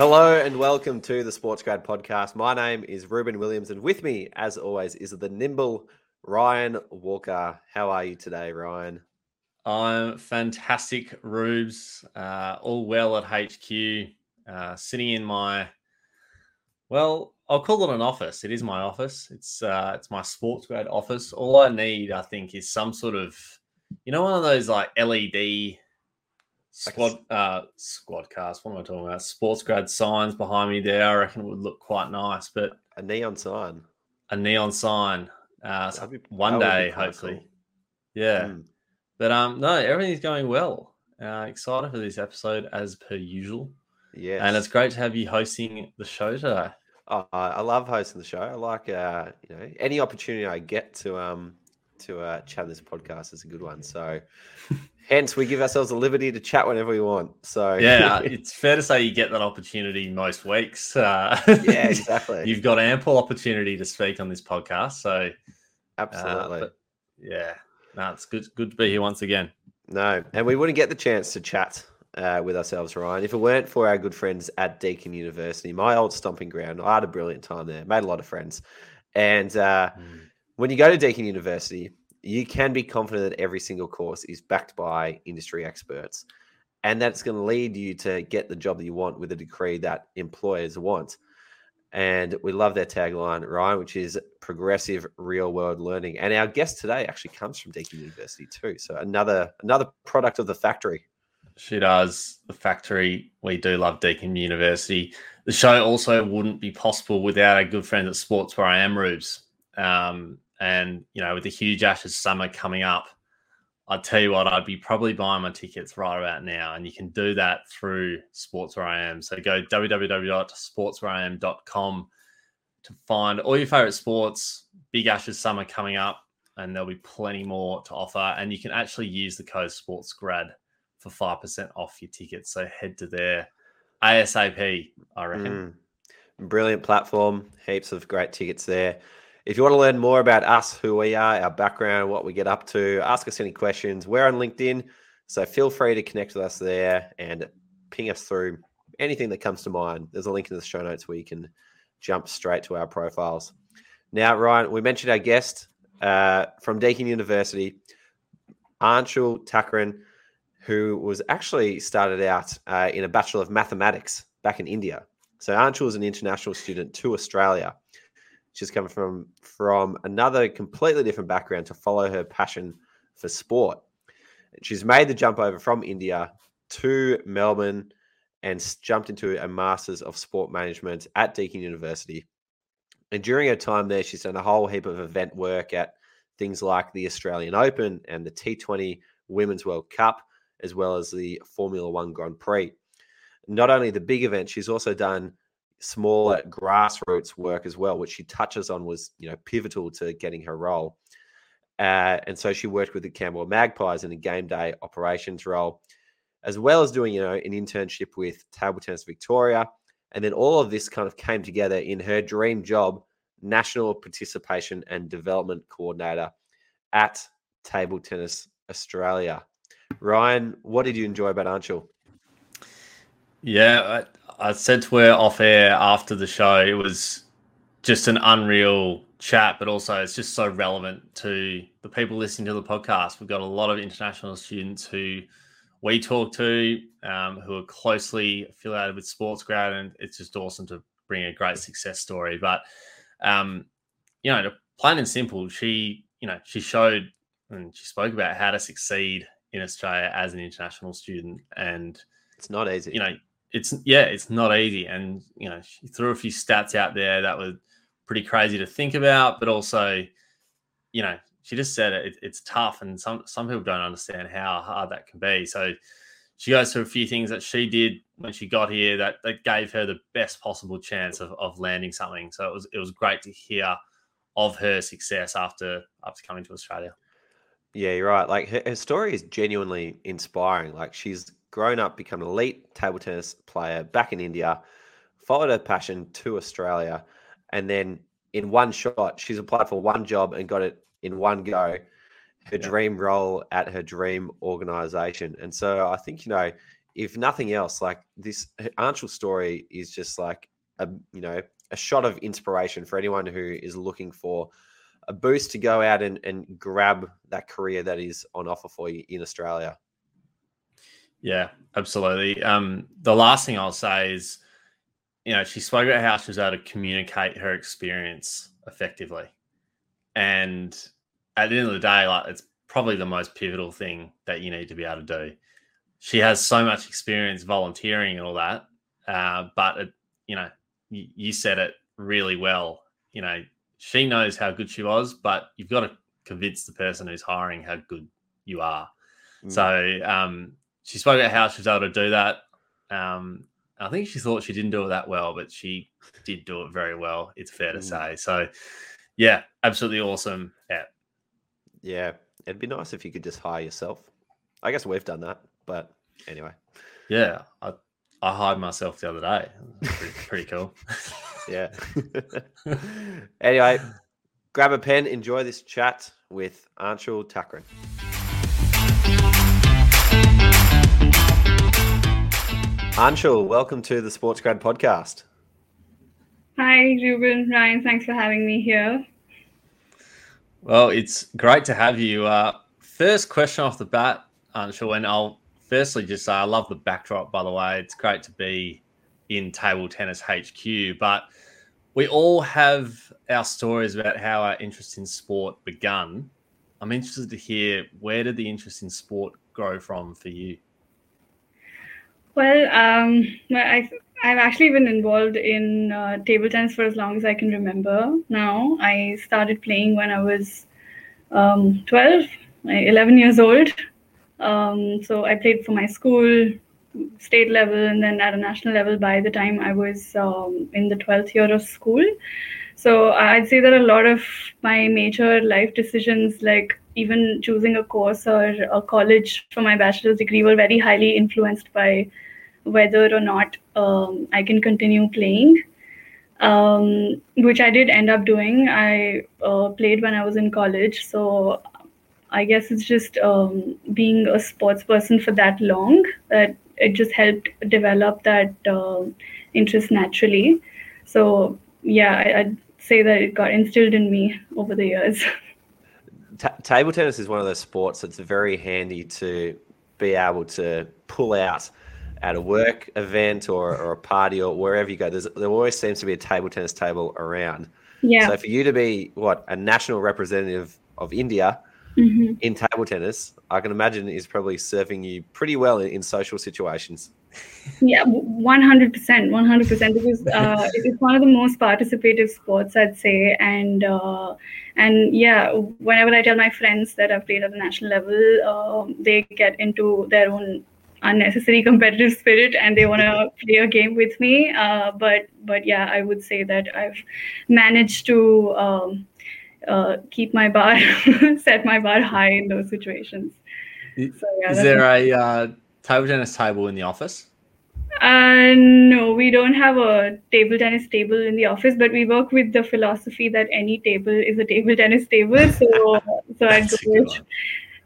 Hello and welcome to the Sports Grad podcast. My name is Reuben Williams, and with me, as always, is the nimble Ryan Walker. How are you today, Ryan? I'm fantastic, Rubes. Uh, all well at HQ. Uh, sitting in my, well, I'll call it an office. It is my office. It's uh, it's my sports grad office. All I need, I think, is some sort of, you know, one of those like LED squad uh squad cast. What am I talking about? Sports grad signs behind me there. I reckon it would look quite nice. But A neon sign. a neon sign. Uh, That'd be- one that would be day, hopefully. cool. Yeah. Mm. But um, no, everything's going well. Uh, excited for this episode as per usual, Yeah, and it's great to have you hosting the show today. Oh, I love hosting the show. I like uh, you know any opportunity I get to um to uh, chat this podcast is a good one. So, hence we give ourselves the liberty to chat whenever we want. So Yeah, it's fair to say you get that opportunity most weeks. Uh, yeah, exactly, You've got ample opportunity to speak on this podcast, so uh, absolutely. yeah, no, it's good. Good to be here once again. No, and we wouldn't get the chance to chat uh, with ourselves, Ryan, if it weren't for our good friends at Deakin University, my old stomping ground. I had a brilliant time there, made a lot of friends, and uh, when you go to Deakin University, you can be confident that every single course is backed by industry experts, and that's going to lead you to get the job that you want with a degree that employers want. And we love their tagline, Ryan, which is progressive real world learning. And our guest today actually comes from Deakin University too. So another another product of the factory. She does the factory. We do love Deakin University. The show also wouldn't be possible without our good friends at Sports Where I Am Rubes. Um, and you know, with the huge Ashes summer coming up, I'd tell you what, I'd be probably buying my tickets right about now. And you can do that through Sports Where I Am. So go www.sportswhereiam.com to find all your favorite sports. Big Ashes summer coming up, and there'll be plenty more to offer. And you can actually use the code SportsGrad for 5% off your tickets. So head to there ASAP, I reckon. Mm. Brilliant platform, heaps of great tickets there. If you want to learn more about us, who we are, our background, what we get up to, ask us any questions. We're on LinkedIn, so feel free to connect with us there and ping us through anything that comes to mind. There's a link in the show notes where you can jump straight to our profiles. Now, Ryan, we mentioned our guest uh, from Deakin University, Anshul Thakran, who was actually started out uh, in a Bachelor of Mathematics back in India. So Anshul is an international student to Australia. She's come from from another completely different background to follow her passion for sport. She's made the jump over from India to Melbourne and jumped into a Masters of Sport Management at Deakin University. And during her time there, she's done a whole heap of event work at things like the Australian Open and the T20 Women's World Cup, as well as the Formula One Grand Prix. Not only the big event, she's also done smaller grassroots work as well, which she touches on was you know pivotal to getting her role. Uh, and so she worked with the Camberwell Magpies in a game day operations role, as well as doing you know an internship with Table Tennis Victoria. And then all of this kind of came together in her dream job, national participation and development coordinator at Table Tennis Australia. Ryan, what did you enjoy about Anshul? Yeah, I, I said to her off air after the show, it was just an unreal chat, but also it's just so relevant to the people listening to the podcast. We've got a lot of international students who we talk to um, who are closely affiliated with Sports Grad, and it's just awesome to bring a great success story. But um, you know, plain and simple, she you know she showed and she spoke about how to succeed in Australia as an international student, and It's not easy. you know, it's yeah, it's not easy. And you know, she threw a few stats out there that were pretty crazy to think about, but also, you know, she just said it, it's tough, and some some people don't understand how hard that can be. So she goes through a few things that she did when she got here that that gave her the best possible chance of, of landing something. So it was it was great to hear of her success after after coming to Australia. Yeah, you're right. Like her, her story is genuinely inspiring. Like she's grown up, become an elite table tennis player back in India, followed her passion to Australia, and then in one shot, she's applied for one job and got it in one go. her yeah. dream role at her dream organization. And so I think, you know, if nothing else, like this Anshul story is just like a, you know, a shot of inspiration for anyone who is looking for a boost to go out and, and grab that career that is on offer for you in Australia. Yeah, absolutely. Um, the last thing I'll say is, you know, she spoke about how she was able to communicate her experience effectively. And at the end of the day, like it's probably the most pivotal thing that you need to be able to do. She has so much experience volunteering and all that, uh, but it, you know, you, you said it really well. You know, she knows how good she was, but you've got to convince the person who's hiring how good you are. Mm. So um, she spoke about how she was able to do that. Um, I think she thought she didn't do it that well, but she did do it very well. It's fair to mm. say. So, yeah, absolutely awesome. Yeah, yeah, it'd be nice if you could just hire yourself. I guess we've done that, but anyway. Yeah, I I hired myself the other day. Pretty, pretty cool. yeah. anyway, grab a pen, enjoy this chat with Anshul Thakran. Anshul, welcome to the Sports Grad podcast. Hi, Reuben, Ryan. Thanks for having me here. Well, it's great to have you. Uh, first question off the bat, Anshul, and I'll firstly just say I love the backdrop, by the way. It's great to be in Table Tennis HQ, but we all have our stories about how our interest in sport begun. I'm interested to hear where did the interest in sport grow from for you? Well, um, I, I've actually been involved in uh, table tennis for as long as I can remember now. I started playing when I was um, 12, 11 years old. Um, so I played for my school, state level, and then at a national level by the time I was um, in the 12th year of school. So I'd say that a lot of my major life decisions, like even choosing a course or a college for my bachelor's degree, were very highly influenced by whether or not um, I can continue playing, um, which I did end up doing. I uh, played when I was in college, so I guess it's just um, being a sports person for that long that it just helped develop that uh, interest naturally. So yeah, I, would say that it got instilled in me over the years. table tennis is one of those sports that's very handy to be able to pull out at a work event or, or a party or wherever you go, there's, there always seems to be a table tennis table around. Yeah. So for you to be what a national representative of India mm-hmm. in table tennis, I can imagine is probably serving you pretty well in, in social situations. Yeah, one hundred percent, one hundred percent. Because uh, it's one of the most participative sports, I'd say, and uh, and yeah, whenever I tell my friends that I've played at the national level, uh, they get into their own unnecessary competitive spirit and they want to play a game with me uh, but but yeah i would say that i've managed to um, uh, keep my bar set my bar high in those situations so, yeah, is there a uh, table tennis table in the office uh, no, we don't have a table tennis table in the office, but we work with the philosophy that any table is a table tennis table. So, so I go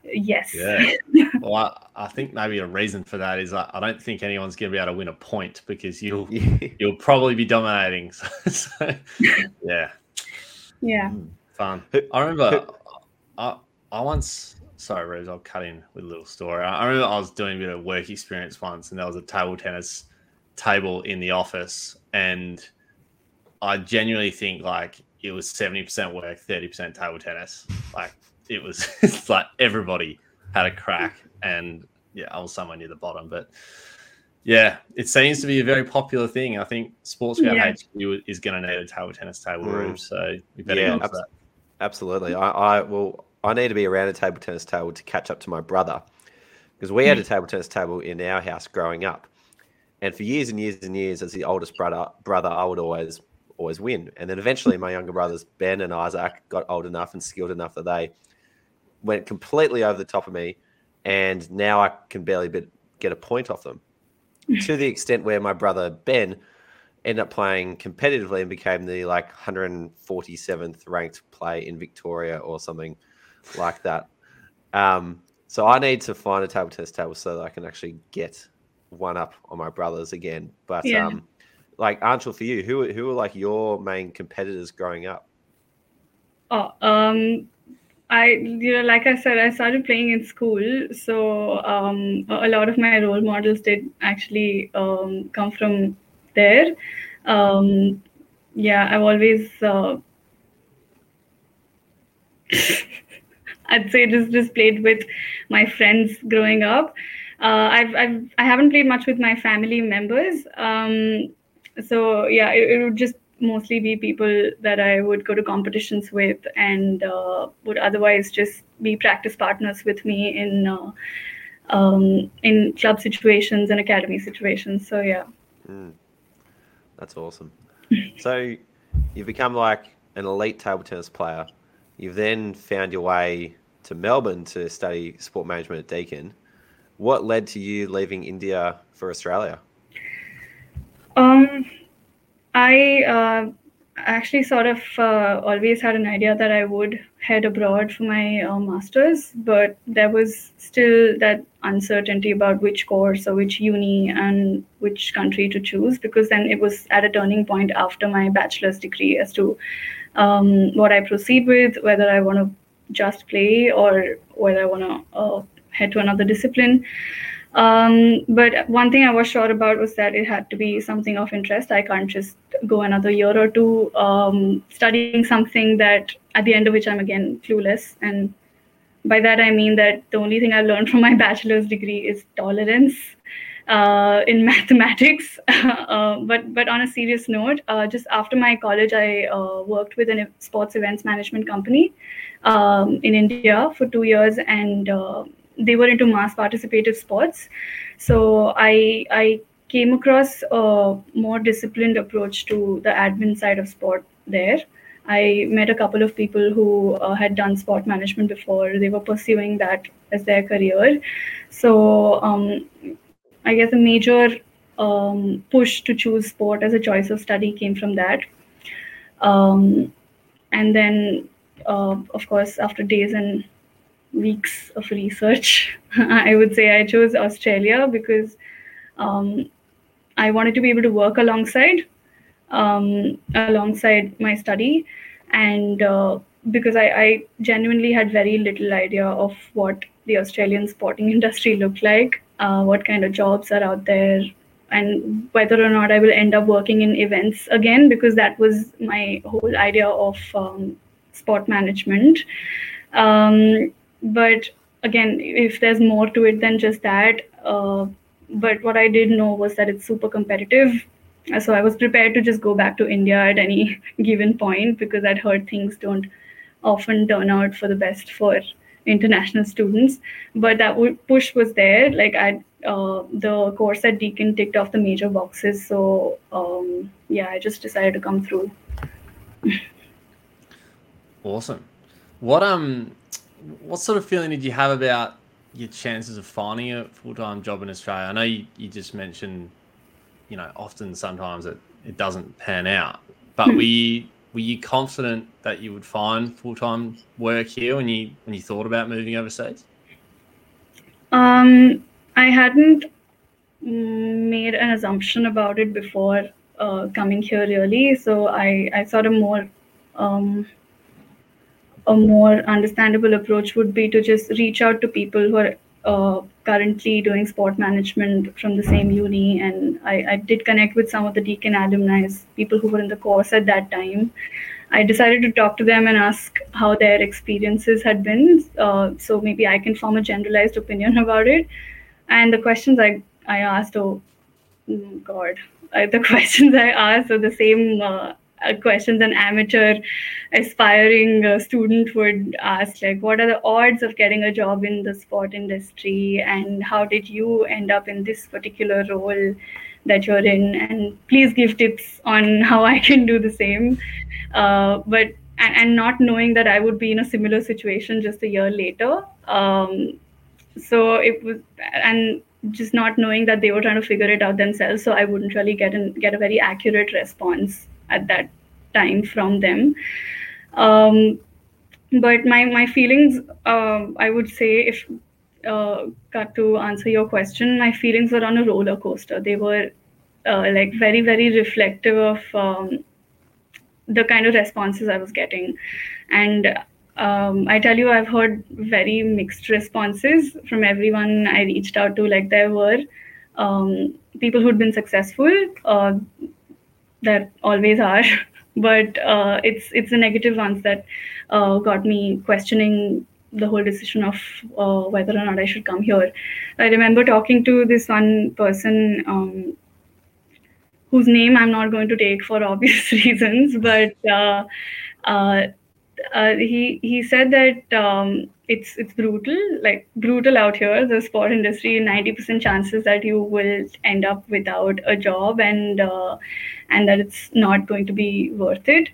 Yes. Yeah. well, I, I, think maybe a reason for that is I, I don't think anyone's going to be able to win a point because you'll you'll probably be dominating. So, so yeah. Yeah. Hmm, fun. I remember I, I once sorry, Rose, I'll cut in with a little story. I remember I was doing a bit of work experience once and there was a table tennis table in the office and I genuinely think like it was 70% work, 30% table tennis. Like it was it's like everybody had a crack, and yeah, I was somewhere near the bottom, but yeah, it seems to be a very popular thing. I think Sports Grad yeah. HQ is going to need a table tennis table mm. room, so we better yeah, abs- that. Absolutely, I, I will. I need to be around a table tennis table to catch up to my brother because we had a mm. table tennis table in our house growing up, and for years and years and years, as the oldest brother, brother, I would always always win. And then eventually, my younger brothers Ben and Isaac got old enough and skilled enough that they went completely over the top of me, and now I can barely get a point off them. to the extent where my brother Ben ended up playing competitively and became the like 147th ranked play in Victoria or something like that. Um, so I need to find a table tennis table so that I can actually get one up on my brothers again. But Yeah. um, like Anshul, for you, who who were like your main competitors growing up? Oh, um, I, you know, like I said, I started playing in school, so um, a a lot of my role models did actually um, come from there. Um, yeah, I've always, uh, I'd say, just just played with my friends growing up. Uh, I've, I've I haven't played much with my family members. Um, so yeah, it, it would just mostly be people that I would go to competitions with and uh, would otherwise just be practice partners with me in uh, um, in club situations and academy situations. So yeah, Mm. That's awesome. so you've become like an elite table tennis player. You've then found your way to Melbourne to study sport management at Deakin. What led to you leaving India for Australia? um, I uh, actually sort of uh, always had an idea that I would head abroad for my uh, masters, but there was still that uncertainty about which course or which uni and which country to choose because then it was at a turning point after my bachelor's degree as to um, what I proceed with, whether I want to just play or whether I want to uh, head to another discipline. Um, but one thing I was sure about was that it had to be something of interest. I can't just go another year or two um, studying something that at the end of which I'm again clueless. And by that I mean that the only thing I've learned from my bachelor's degree is tolerance uh, in mathematics. uh, but but on a serious note, uh, just after my college, I uh, worked with a sports events management company um, in India for two years, and uh, they were into mass participative sports. So I I came across a more disciplined approach to the admin side of sport there. I met a couple of people who uh, had done sport management before. They were pursuing that as their career. So um, I guess a major um, push to choose sport as a choice of study came from that. Um, and then, uh, of course, after days and weeks of research, I would say I chose Australia because um, I wanted to be able to work alongside um, alongside my study, and uh, because I, I genuinely had very little idea of what the Australian sporting industry looked like, uh, what kind of jobs are out there, and whether or not I will end up working in events again, because that was my whole idea of um, sport management. Um, but again, if there's more to it than just that, uh, but what I did know was that it's super competitive. So I was prepared to just go back to India at any given point because I'd heard things don't often turn out for the best for international students. But that push was there. Like I, uh, the course at Deakin ticked off the major boxes. So um, yeah, I just decided to come through. Awesome. What um, what sort of feeling did you have about your chances of finding a full time job in Australia? I know you, you just mentioned, you know, often sometimes it, it doesn't pan out, but were you were you confident that you would find full time work here when you when you thought about moving overseas? Um, I hadn't made an assumption about it before uh, coming here, really. So I, I sort of more, um, a more understandable approach would be to just reach out to people who are uh, currently doing sport management from the same uni. And I, I did connect with some of the Deakin alumni, people who were in the course at that time. I decided to talk to them and ask how their experiences had been. Uh, so maybe I can form a generalized opinion about it. And the questions I, I asked, oh, mm, God, uh, the questions I asked are the same uh, questions an amateur aspiring uh, student would ask like what are the odds of getting a job in the sport industry? And how did you end up in this particular role that you're in? And please give tips on how i can do the same. Uh, but and, and not knowing that i would be in a similar situation just a year later. Um, so it was and just not knowing that they were trying to figure it out themselves so i wouldn't really get an, get a very accurate response at that time from them um, but my my feelings, uh, I would say, if uh, to answer your question, my feelings were on a roller coaster. They were uh, like very very reflective of um, the kind of responses I was getting, and um, I tell you, I've heard very mixed responses from everyone I reached out to. Like there were um, people who'd been successful. Uh, there always are, but uh, it's it's the negative ones that uh, got me questioning the whole decision of uh, whether or not I should come here. I remember talking to this one person um, whose name I'm not going to take for obvious reasons, but uh, he he said that um, it's it's brutal, like brutal out here. The sport industry, ninety percent chances that you will end up without a job, and uh, and that it's not going to be worth it.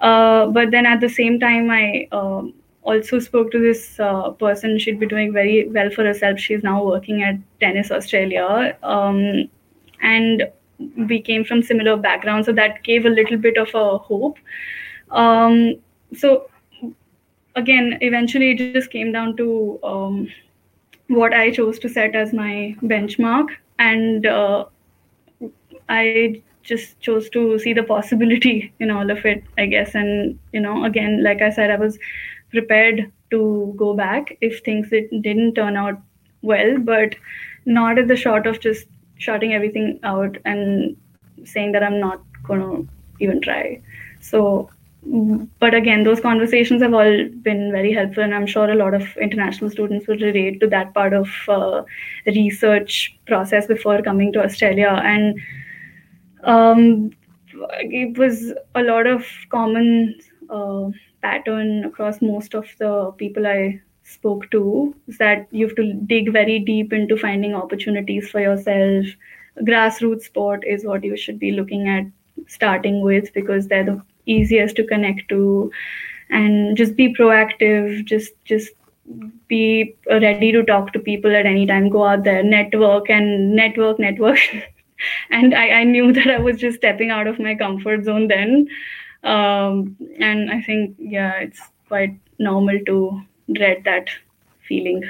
Uh, but then at the same time, I um, also spoke to this uh, person. She'd be doing very well for herself. She's now working at Tennis Australia, um, and we came from similar backgrounds, so that gave a little bit of a hope. Um, so again, eventually it just came down to um, what I chose to set as my benchmark, and uh, I just chose to see the possibility in all of it, I guess. And you know, again, like I said, I was prepared to go back if things didn't turn out well, but not at the short of just shutting everything out and saying that I'm not going to even try. So but again, those conversations have all been very helpful, and I'm sure a lot of international students will relate to that part of uh, the research process before coming to Australia. And um, it was a lot of common uh, pattern across most of the people I spoke to is that you have to dig very deep into finding opportunities for yourself. Grassroots sport is what you should be looking at starting with because they're the easiest to connect to and just be proactive just just be ready to talk to people at any time. Go out there network and network network. And I, I knew that i was just stepping out of my comfort zone then. Um, and i think yeah it's quite normal to dread that feeling.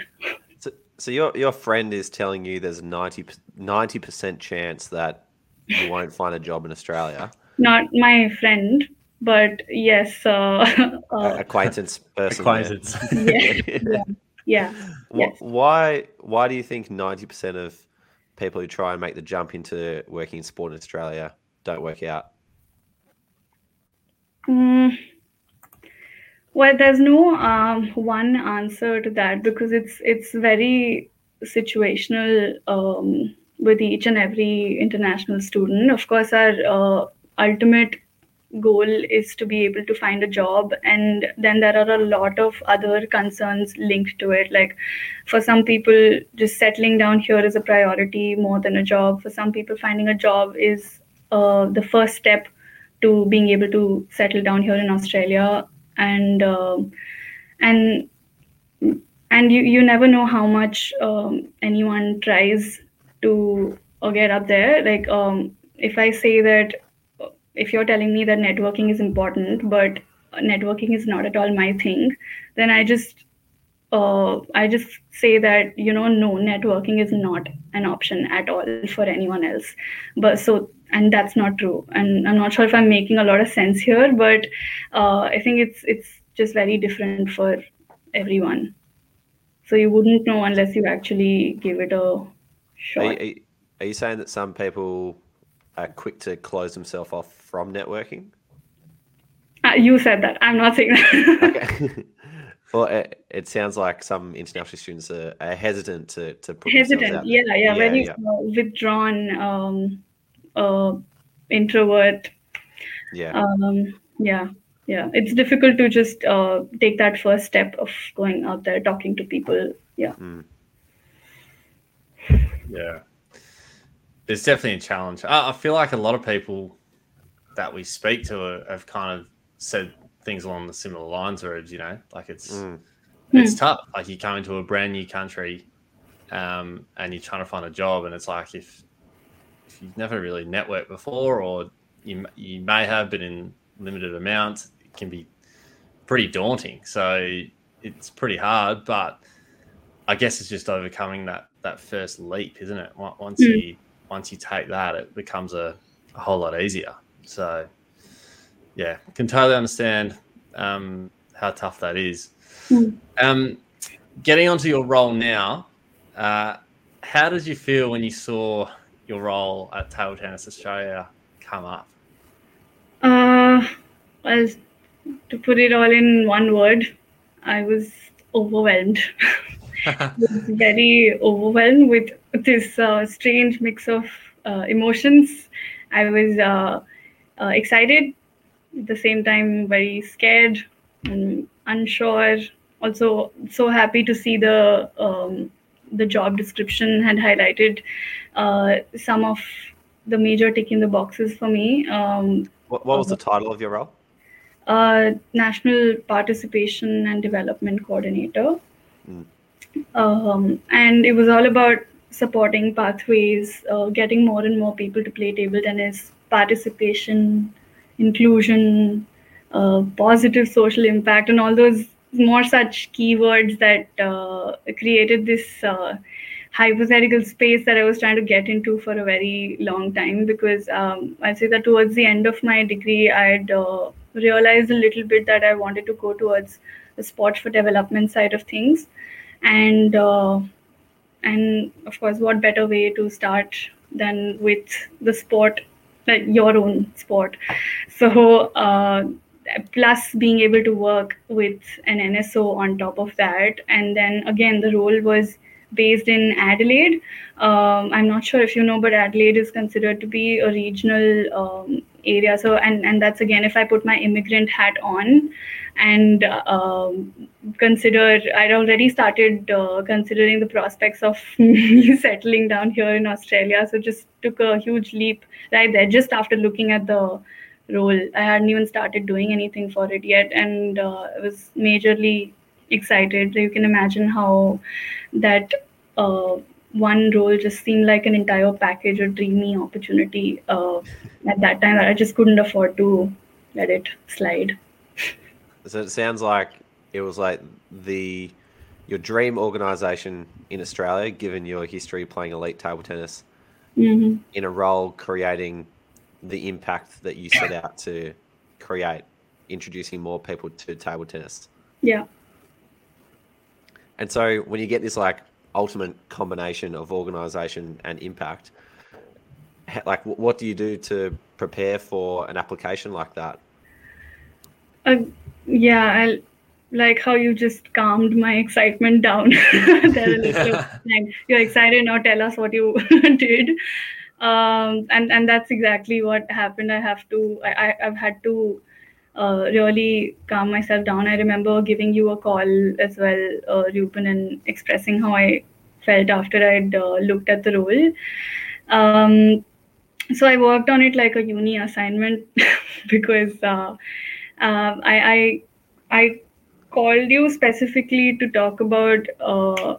So, so your your friend is telling you there's a 90 percent chance that you won't find a job in australia? Not my friend but yes, uh, uh, acquaintance person. Acquaintance. Yeah. yeah. yeah. Yes. Why? Why do you think ninety percent of people who try and make the jump into working in sport in Australia don't work out? Mm. Well, there's no um, one answer to that because it's it's very situational um, with each and every international student. Of course, our uh, ultimate goal is to be able to find a job and then there are a lot of other concerns linked to it. Like for some people just settling down here is a priority more than a job. For some people finding a job is uh, the first step to being able to settle down here in australia. And uh, and and you, you never know how much um, anyone tries to uh, get up there. Like um, if i say that if you're telling me that networking is important but networking is not at all my thing then i just uh, i just say that you know no networking is not an option at all for anyone else. But so and that's not true. And i'm not sure if i'm making a lot of sense here but uh, i think it's it's just very different for everyone. So you wouldn't know unless you actually give it a shot. are you, are you saying that some people are quick to close themselves off from networking? Uh, you said that. I'm not saying that. okay. well, it, it, sounds like some international students are, are hesitant to, to put hesitant. Yeah, yeah, yeah, very yeah. Uh, withdrawn, um, uh, introvert. Yeah. Um, yeah. Yeah. It's difficult to just uh, take that first step of going out there, talking to people. Yeah. Mm. Yeah it's definitely a challenge. I, I, feel like a lot of people that we speak to have kind of said things along the similar lines, or you know, like it's mm. it's mm. tough. Like you come into a brand new country, um, and you're trying to find a job, and it's like if if you've never really networked before, or you you may have, but in limited amount, it can be pretty daunting. So it's pretty hard, but I guess it's just overcoming that that first leap, isn't it? Once mm. you once you take that, it becomes a, a whole lot easier. So yeah, can totally understand um, how tough that is. Mm. Um, getting onto your role now, uh, how did you feel when you saw your role at Table Tennis Australia come up? Uh, well, to put it all in one word, I was overwhelmed. was very overwhelmed with this uh, strange mix of uh, emotions. I was uh, uh excited, at the same time very scared and unsure. Also, so happy to see the um, the job description had highlighted uh, some of the major ticking the boxes for me. Um, what, what was the title of your role? Uh, National Participation and Development Coordinator. Mm. Um, and it was all about supporting pathways, uh, getting more and more people to play table tennis, participation, inclusion, uh, positive social impact, and all those more such keywords that uh, created this uh, hypothetical space that I was trying to get into for a very long time. Because um, I say that towards the end of my degree, I'd uh, realized a little bit that I wanted to go towards the sport for development side of things, and uh, and of course, what better way to start than with the sport, your own sport. So uh, plus being able to work with an NSO on top of that. And then again, the role was based in Adelaide. Um, I'm not sure if you know, but Adelaide is considered to be a regional um, area. So, and, and that's again, if I put my immigrant hat on and um, consider, I'd already started uh, considering the prospects of me settling down here in Australia. So, just took a huge leap right there just after looking at the role. I hadn't even started doing anything for it yet, and uh, was majorly excited. You can imagine how that uh, one role just seemed like an entire package, or dreamy opportunity uh, at that time I just couldn't afford to let it slide. So it sounds like it was like the your dream organization in Australia, given your history playing elite table tennis, mm-hmm. in a role creating the impact that you set out to create, introducing more people to table tennis. Yeah. And so when you get this like ultimate combination of organization and impact, like what do you do to prepare for an application like that? Uh, yeah, I like how you just calmed my excitement down. You're excited now. Tell us what you did um, and and that's exactly what happened. I have to I, I've had to uh, really calm myself down. I remember giving you a call as well, uh, Reuben, and expressing how I felt after I'd uh, looked at the role. Um, so I worked on it like a uni assignment because uh, uh, I, I I called you specifically to talk about uh,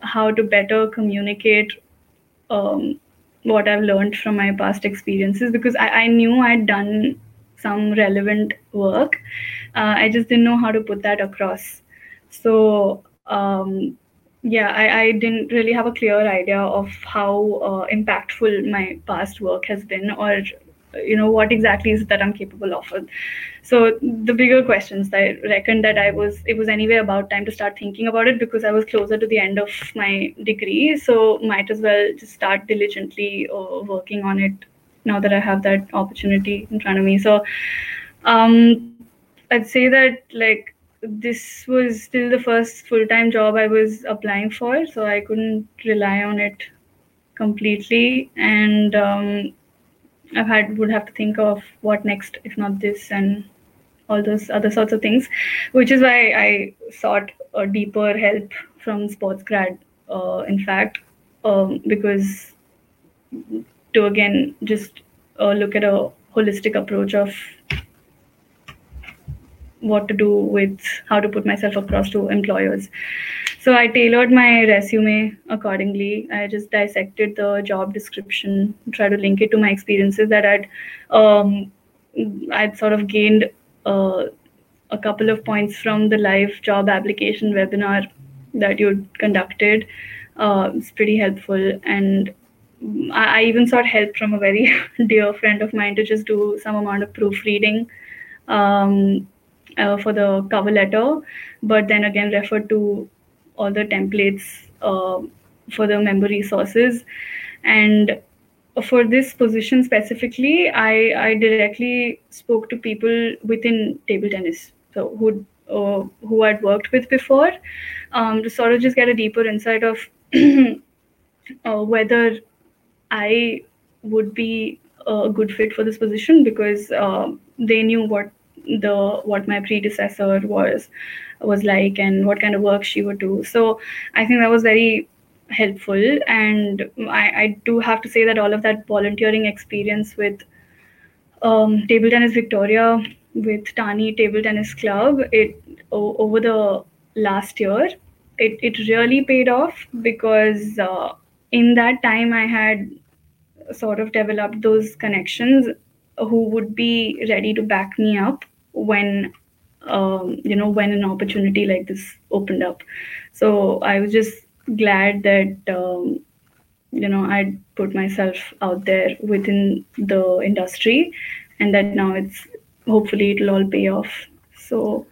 how to better communicate um, what I've learned from my past experiences because I, I knew I'd done some relevant work. Uh, I just didn't know how to put that across. So, um, yeah, I, I didn't really have a clear idea of how uh, impactful my past work has been or you know what exactly is that i'm capable of? So the bigger questions i reckon that i was it was anyway about time to start thinking about it because i was closer to the end of my degree. So might as well just start diligently uh, working on it now that i have that opportunity in front of me. So um i'd say that like this was still the first full-time job i was applying for. So i couldn't rely on it completely. And um, I've had would have to think of what next if not this and all those other sorts of things, which is why I sought a deeper help from sports grad. Uh, in fact, um, because to again just uh, look at a holistic approach of what to do with how to put myself across to employers. So I tailored my resume accordingly. I just dissected the job description, try to link it to my experiences that I'd um, I'd sort of gained uh, a couple of points from the live job application webinar that you conducted. Uh, it's pretty helpful. And I, even sought help from a very dear friend of mine to just do some amount of proofreading um, uh, for the cover letter, but then again referred to all the templates uh, for the member resources. And for this position specifically, I, I directly spoke to people within table tennis, so who uh, who I'd worked with before, um, to sort of just get a deeper insight of uh, whether I would be a good fit for this position because uh, they knew what the what my predecessor was was like and what kind of work she would do. So I think that was very helpful and I, I do have to say that all of that volunteering experience with um, table tennis victoria with tani table tennis club it o- over the last year it, it really paid off because uh, in that time i had sort of developed those connections who would be ready to back me up when um, you know when an opportunity like this opened up so i was just glad that um, you know I'd put myself out there within the industry, and that now it's hopefully it'll all pay off. So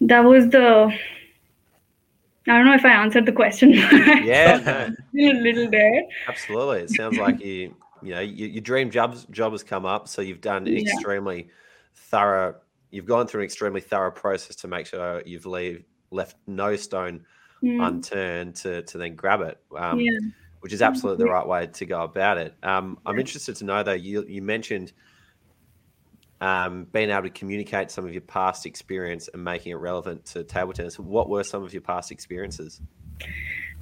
that was the. I don't know if I answered the question. Yeah, no, a little there. absolutely. It sounds like you, you know, you, your dream job job has come up, so you've done an Yeah. extremely thorough. You've gone through an extremely thorough process to make sure you've leave, left no stone Mm, unturned to to then grab it. Um, yeah. which is absolutely the right way to go about it. Um, I'm interested to know though. You you mentioned um, being able to communicate some of your past experience and making it relevant to table tennis. What were some of your past experiences?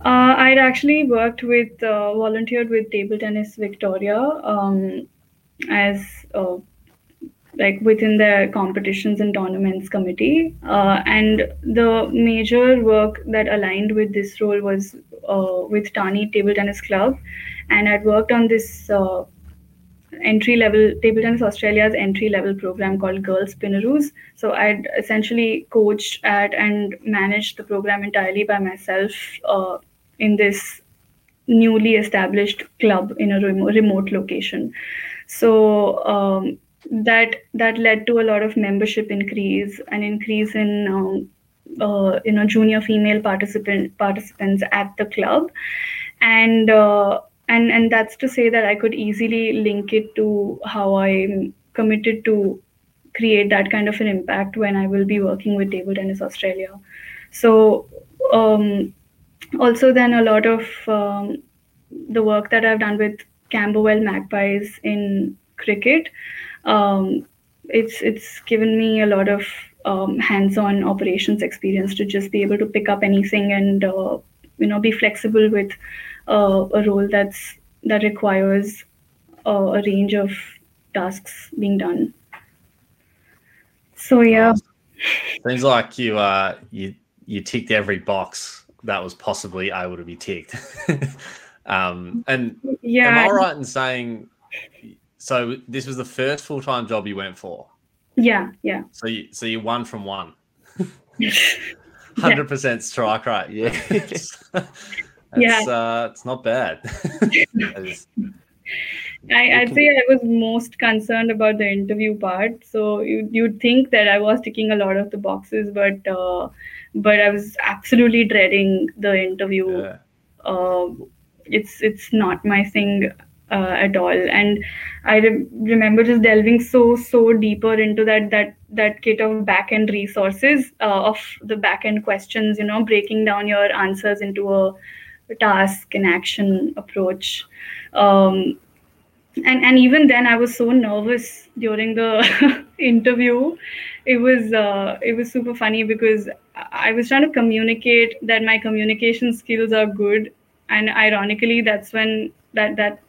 Uh, I'd actually worked with, uh, volunteered with Table Tennis Victoria um, as uh, like within the competitions and tournaments committee. Uh, and the major work that aligned with this role was uh, with Tani Table Tennis Club. And I'd worked on this uh, entry level Table Tennis Australia's entry level program called Girls Spinneroos. So I'd essentially coached at and managed the program entirely by myself uh, in this newly established club in a remo- remote location. So um, that that led to a lot of membership increase, an increase in um, uh, you know junior female participant participants at the club, and uh, and and that's to say that I could easily link it to how I'm committed to create that kind of an impact when I will be working with Table Tennis Australia. So um, also then a lot of um, the work that I've done with Camberwell Magpies in cricket, um, it's it's given me a lot of um, hands-on operations experience to just be able to pick up anything and uh, you know be flexible with uh, a role that's that requires uh, a range of tasks being done. So yeah, Seems like you uh you you ticked every box that was possibly able to be ticked. um and yeah. am I right in saying so this was the first full time job you went for? Yeah, yeah. So you so you won from one. Hundred percent strike rate. Yeah. it's, Yeah. uh, it's not bad. That is- I, I'd say I was most concerned about the interview part. So you, you'd think that I was ticking a lot of the boxes, but uh, but I was absolutely dreading the interview. yeah. Uh, it's it's not my thing uh, at all. And I re- remember just delving so so deeper into that that that kit of back end resources uh, of the back end questions. You know, breaking down your answers into a, task and action approach. Um, and and even then i was so nervous during the interview it was uh, it was super funny because i I was trying to communicate that my communication skills are good and ironically that's when that that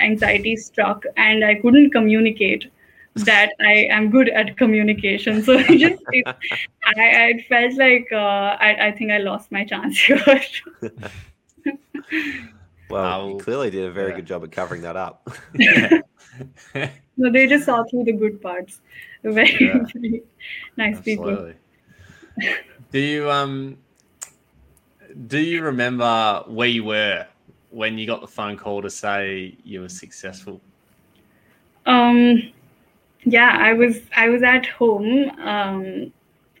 anxiety struck and i couldn't communicate that i am good at communication so it just it, i i felt like uh, i i think i lost my chance here Well, you clearly did a very yeah. good job at covering that up. No, they just saw through the good parts. Very, Yeah. very nice people. Do you um do you remember where you were when you got the phone call to say you were successful? Um, yeah, I was I was at home, um,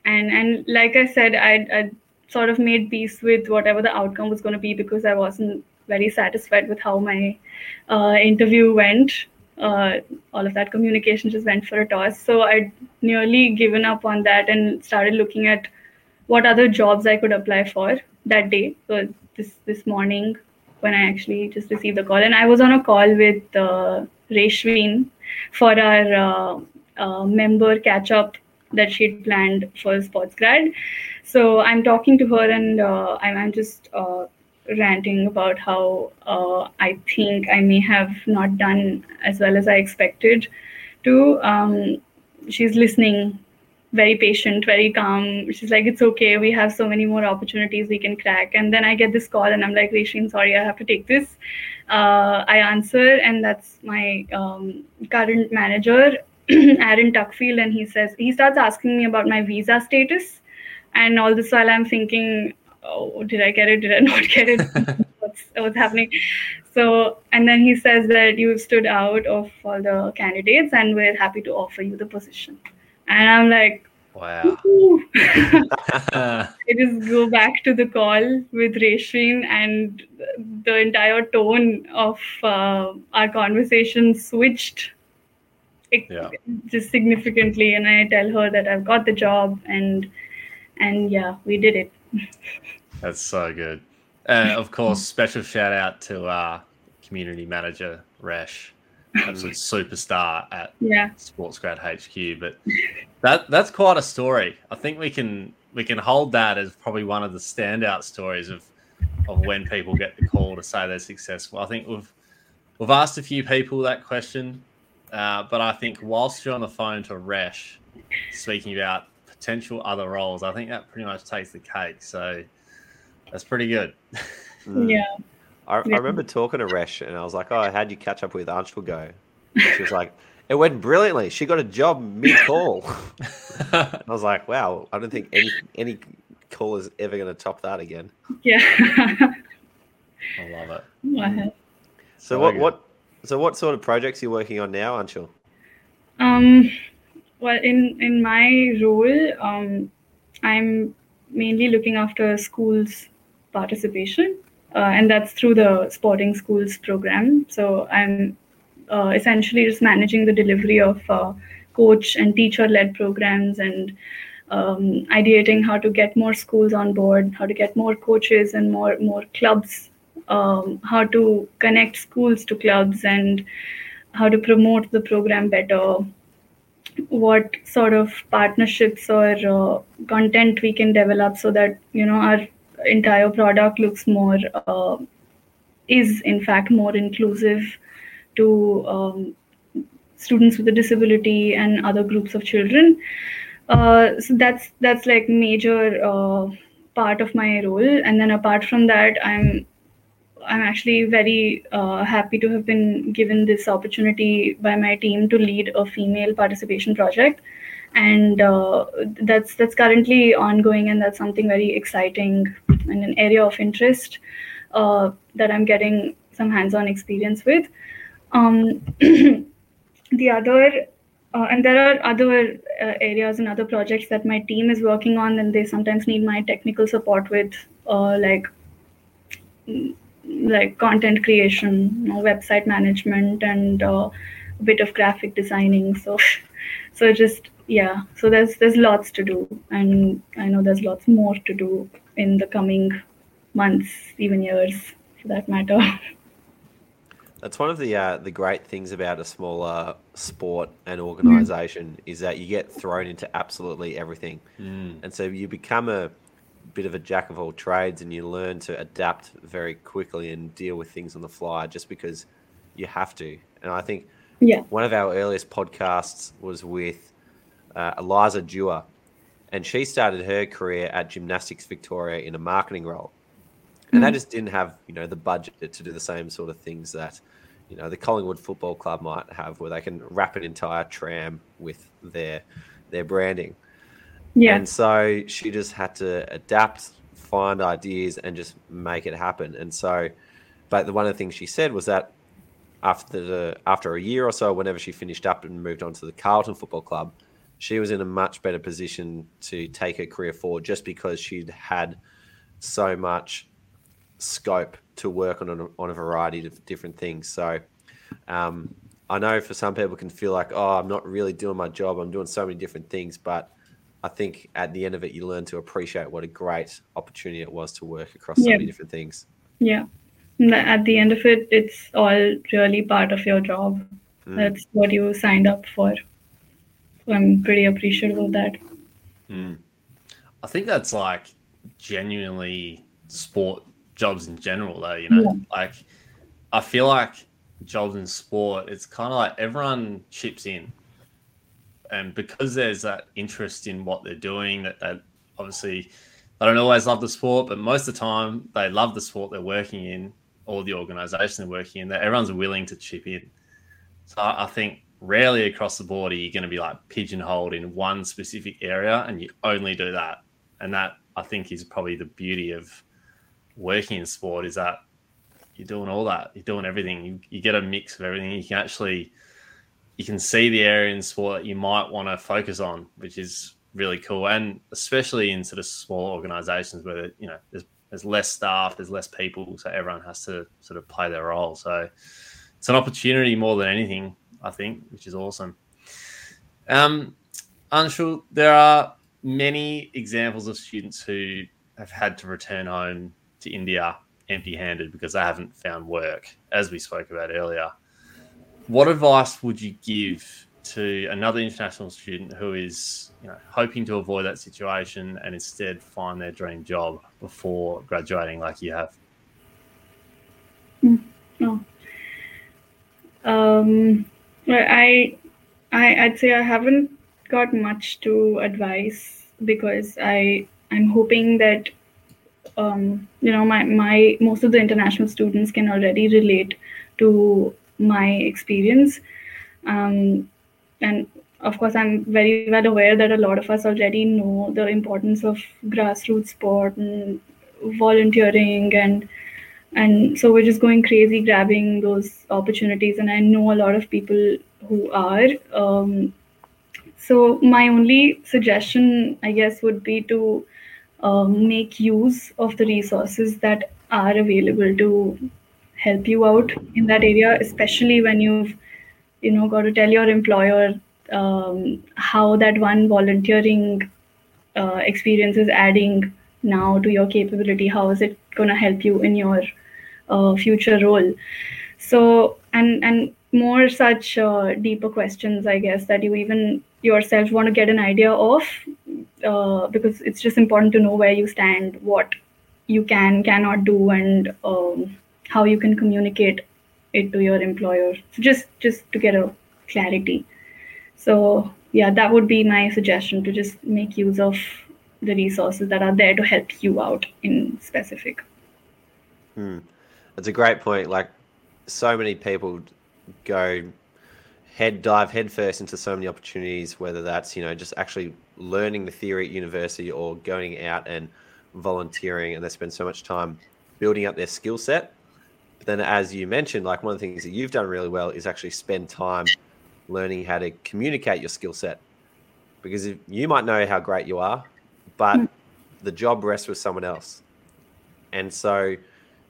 and and like I said, I I sort of made peace with whatever the outcome was going to be because I wasn't very satisfied with how my uh, interview went. Uh, all of that communication just went for a toss. So I'd nearly given up on that and started looking at what other jobs I could apply for that day. So this this morning when I actually just received the call, and I was on a call with uh, Reshwin for our uh, uh, member catch up that she'd planned for sports grad. So I'm talking to her and uh, I'm, just uh, ranting about how uh, I think I may have not done as well as I expected to. Um, she's listening, very patient, very calm. She's like, it's okay. We have so many more opportunities we can crack. And then I get this call and I'm like, Risheen, sorry, I have to take this. Uh, I answer, and that's my um, current manager, Aaron Tuckfield, and he says he starts asking me about my visa status, and all this while I'm thinking, oh, did I get it? Did I not get it? what's what's happening? So, and then he says that you stood out of all the candidates, and we're happy to offer you the position. And I'm like, Wow. Uh, I just go back to the call with Reshrin, and the entire tone of uh, our conversation switched Yeah. just significantly. And I tell her that I've got the job, and and yeah, we did it. That's so good. And of course, special shout out to our community manager, Resh, absolute superstar at Yeah, Sportsgrad HQ. But that that's quite a story. I think we can we can hold that as probably one of the standout stories of of when people get the call to say they're successful. I think we've we've asked a few people that question, uh, but I think whilst you're on the phone to Resh, speaking about potential other roles, I think that pretty much takes the cake. So that's pretty good. Mm. yeah, I, I remember talking to Resh and I was like, Oh, how'd you catch up with Anshul go? And she was like, It went brilliantly. She got a job mid call. I was like, Wow, I don't think any any call is ever going to top that again. yeah. I love it. Wow. So So what good. what so what sort of projects are you working on now, Anshul? Um, well, in in my role, um, I'm mainly looking after schools' participation, and that's through the sporting schools program. So I'm uh, essentially just managing the delivery of uh, coach and teacher-led programs and um, ideating how to get more schools on board, how to get more coaches and more more clubs, um, how to connect schools to clubs and how to promote the program better what sort of partnerships or uh, content we can develop so that you know our entire product looks more uh, is in fact more inclusive to um, students with a disability and other groups of children. Uh, so that's that's like major uh, part of my role. And then apart from that i'm I'm actually very uh, happy to have been given this opportunity by my team to lead a female participation project, and uh, that's that's currently ongoing, and that's something very exciting and an area of interest uh, that I'm getting some hands-on experience with. Um, the other uh, and there are other uh, areas and other projects that my team is working on, and they sometimes need my technical support with, uh, like like content creation, you know, website management, and uh, a bit of graphic designing. So, so just yeah. So there's there's lots to do, and I know there's lots more to do in the coming months, even years, for that matter. That's one of the uh, the great things about a smaller sport and organization is that you get thrown into absolutely everything, Mm. and so you become a bit of a jack of all trades, and you learn to adapt very quickly and deal with things on the fly, just because you have to. And I think Yeah. one of our earliest podcasts was with uh, Eliza Dewar, and she started her career at Gymnastics Victoria in a marketing role. and they Mm. just didn't have you know the budget to do the same sort of things that you know the Collingwood Football Club might have, where they can wrap an entire tram with their their branding. Yeah. And so she just had to adapt, find ideas, and just make it happen. And so, but the one of the things she said was that after the after a year or so, whenever she finished up and moved on to the Carlton Football Club, she was in a much better position to take her career forward, just because she'd had so much scope to work on a, on a variety of different things. So. Um, I know for some people can feel like, oh, I'm not really doing my job. I'm doing so many different things, but I think at the end of it, you learn to appreciate what a great opportunity it was to work across so Yeah. many different things. Yeah. At the end of it, it's all really part of your job. Mm. That's what you signed up for. I'm pretty appreciative of that. Mm. I think that's like genuinely sport jobs in general, though. You know, Yeah. like I feel like jobs in sport, it's kind of like everyone chips in, and because there's that interest in what they're doing, that they obviously they don't always love the sport, but most of the time they love the sport they're working in or the organization they're working in. That everyone's willing to chip in. So I think rarely across the board are you going to be like pigeonholed in one specific area and you only do that. And that I think is probably the beauty of working in sport is that you're doing all that. You're doing everything. You, you get a mix of everything. You can actually you can see the area in sport that you might want to focus on, which is really cool. And especially in sort of small organizations where you know there's there's less staff, there's less people, so everyone has to sort of play their role. So it's an opportunity more than anything, I think, which is awesome. Um, Anshul, there are many examples of students who have had to return home to India empty-handed because they haven't found work, as we spoke about earlier. What advice would you give to another international student who is, you know, hoping to avoid that situation and instead find their dream job before graduating, like you have? No. Um, well, I, I, I'd say I haven't got much to advise because I, I'm hoping that, um, you know, my, my most of the international students can already relate to my experience, um, and of course, I'm very well aware that a lot of us already know the importance of grassroots sport and volunteering and and so we're just going crazy grabbing those opportunities and i know a lot of people who are. Um, so my only suggestion i guess would be to um, make use of the resources that are available to help you out in that area especially when you've you know got to tell your employer um, how that one volunteering uh, experience is adding now to your capability how is it going to help you in your uh, future role. So and and more such uh, deeper questions i guess that you even yourself want to get an idea of uh, because it's just important to know where you stand what you can cannot do and um, how you can communicate it to your employer. So just just to get a clarity. So yeah that would be my suggestion to just make use of the resources that are there to help you out in specific Hmm. It's a great point. Like so many people go head dive head first into so many opportunities, whether that's you know just actually learning the theory at university or going out and volunteering, and they spend so much time building up their skill set. But then, as you mentioned, like one of the things that you've done really well is actually spend time learning how to communicate your skill set, because if, you might know how great you are, but Mm. the job rests with someone else, and so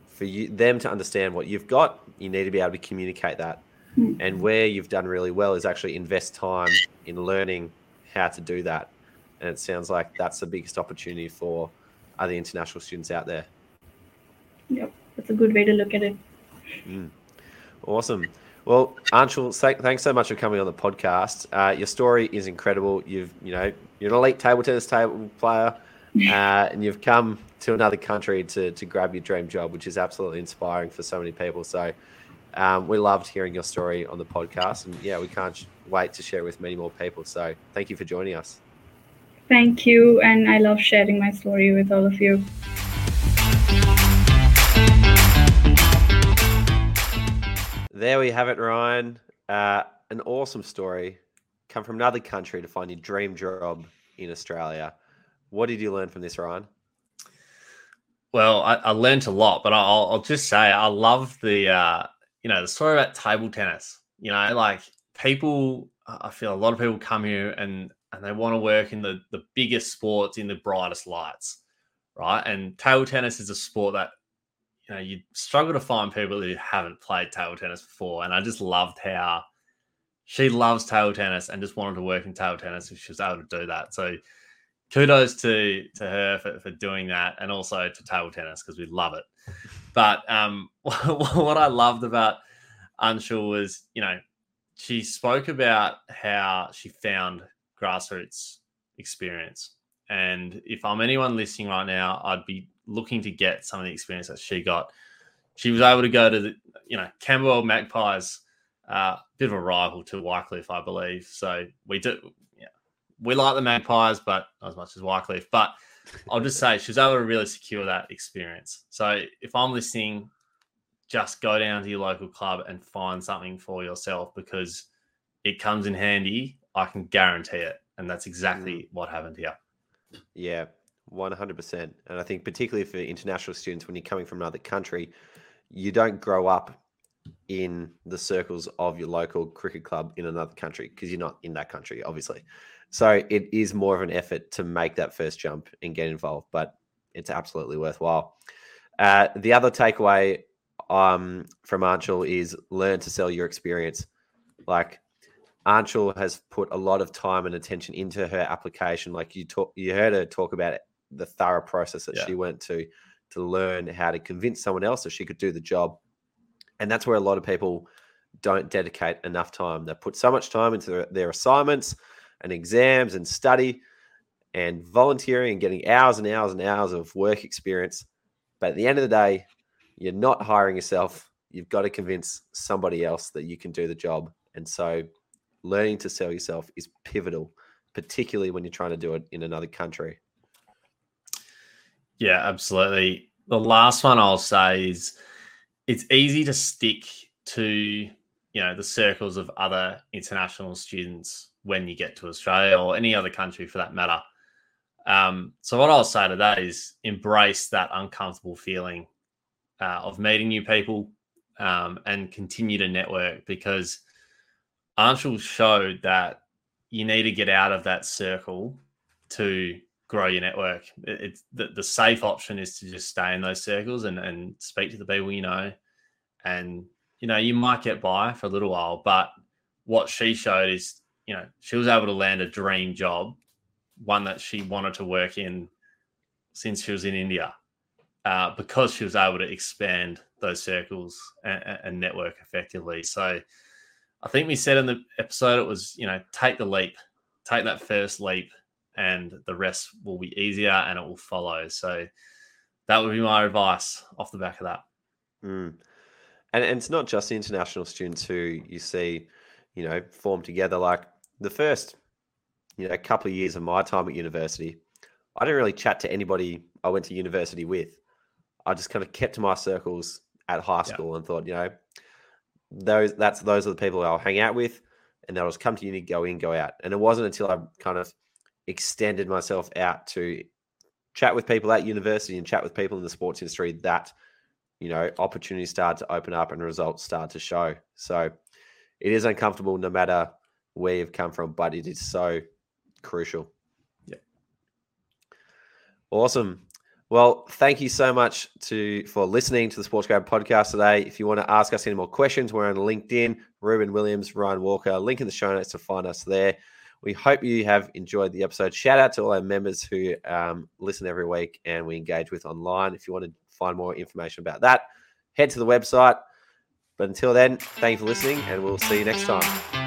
for you them to understand what you've got, you need to be able to communicate that. Mm. And where you've done really well is actually invest time in learning how to do that. And it sounds like that's the biggest opportunity for other international students out there. yep that's a good way to look at it Mm. Awesome. Well, Anshul, thanks so much for coming on the podcast. Uh, your story is incredible. You've, you know, you're an elite table tennis table player, uh, and you've come to another country to to grab your dream job, which is absolutely inspiring for so many people. So, um, we loved hearing your story on the podcast, and yeah, we can't wait to share it with many more people. So, thank you for joining us. thank you and i love sharing my story with all of you There we have it, Ryan. Uh, an awesome story. Come from another country to find your dream job in Australia. What did you learn from this, Ryan? Well, I, I learned a lot, but I'll, I'll just say I love the uh, you know the story about table tennis. You know, like people, I feel a lot of people come here and and they want to work in the the biggest sports in the brightest lights, right? And table tennis is a sport that you know you struggle to find people who haven't played table tennis before. And I just loved how she loves table tennis and just wanted to work in table tennis if she was able to do that. So kudos to to her for, for doing that and also to table tennis because we love it. But um, what I loved about Anshul was, you know, she spoke about how she found grassroots experience. And if I'm anyone listening right now, I'd be looking to get some of the experience that she got. She was able to go to the, you know, Camberwell Magpies, uh, bit of a rival to Wycliffe, I believe. So we do, yeah, we like the Magpies, but not as much as Wycliffe. But I'll just say she was able to really secure that experience. So if I'm listening, just go down to your local club and find something for yourself because it comes in handy. I can guarantee it. And that's exactly mm. what happened here. Yeah, 100%. And I think, particularly for international students, when you're coming from another country, you don't grow up in the circles of your local cricket club in another country because you're not in that country, obviously. So it is more of an effort to make that first jump and get involved, but it's absolutely worthwhile. Uh, the other takeaway um, from Anshul is learn to sell your experience. Like Anshul has put a lot of time and attention into her application. Like you talk, you heard her talk about the thorough process that yeah. she went to to learn how to convince someone else that she could do the job. And that's where a lot of people don't dedicate enough time. They put so much time into their, their assignments and exams and study and volunteering and getting hours and hours and hours of work experience. But at the end of the day, you're not hiring yourself. You've got to convince somebody else that you can do the job. And so learning to sell yourself is pivotal, particularly when you're trying to do it in another country. Yeah, absolutely. The last one I'll say is it's easy to stick to, you know, the circles of other international students when you get to Australia or any other country for that matter. Um, so what I'll say to that is embrace that uncomfortable feeling uh, of meeting new people um, and continue to network because Anshul showed that you need to get out of that circle to grow your network. It, it's the, the safe option is to just stay in those circles and, and speak to the people you know. And, you know, you might get by for a little while, but what she showed is, you know, she was able to land a dream job, one that she wanted to work in since she was in India uh, because she was able to expand those circles and, and, network effectively. So I think we said in the episode it was you know take the leap, take that first leap, and the rest will be easier and it will follow. So that would be my advice off the back of that. Mm. And, and it's not just the international students who you see, you know, form together. Like the first, you know, couple of years of my time at university, I didn't really chat to anybody I went to university with. I just kind of kept to my circles at high school yeah. and thought, you know, those that's those are the people I'll hang out with, and they'll just come to uni, go in, go out. And it wasn't until I kind of extended myself out to chat with people at university and chat with people in the sports industry that you know opportunities start to open up and results start to show. So it is uncomfortable no matter where you've come from, but it is so crucial. Yeah. Awesome. Well, thank you so much to for listening to the Sports Grad podcast today. If you want to ask us any more questions, we're on LinkedIn, Reuben Williams, Ryan Walker, link in the show notes to find us there. We hope you have enjoyed the episode. Shout out to all our members who um, listen every week and we engage with online. If you want to find more information about that, head to the website. But until then, thank you for listening and we'll see you next time.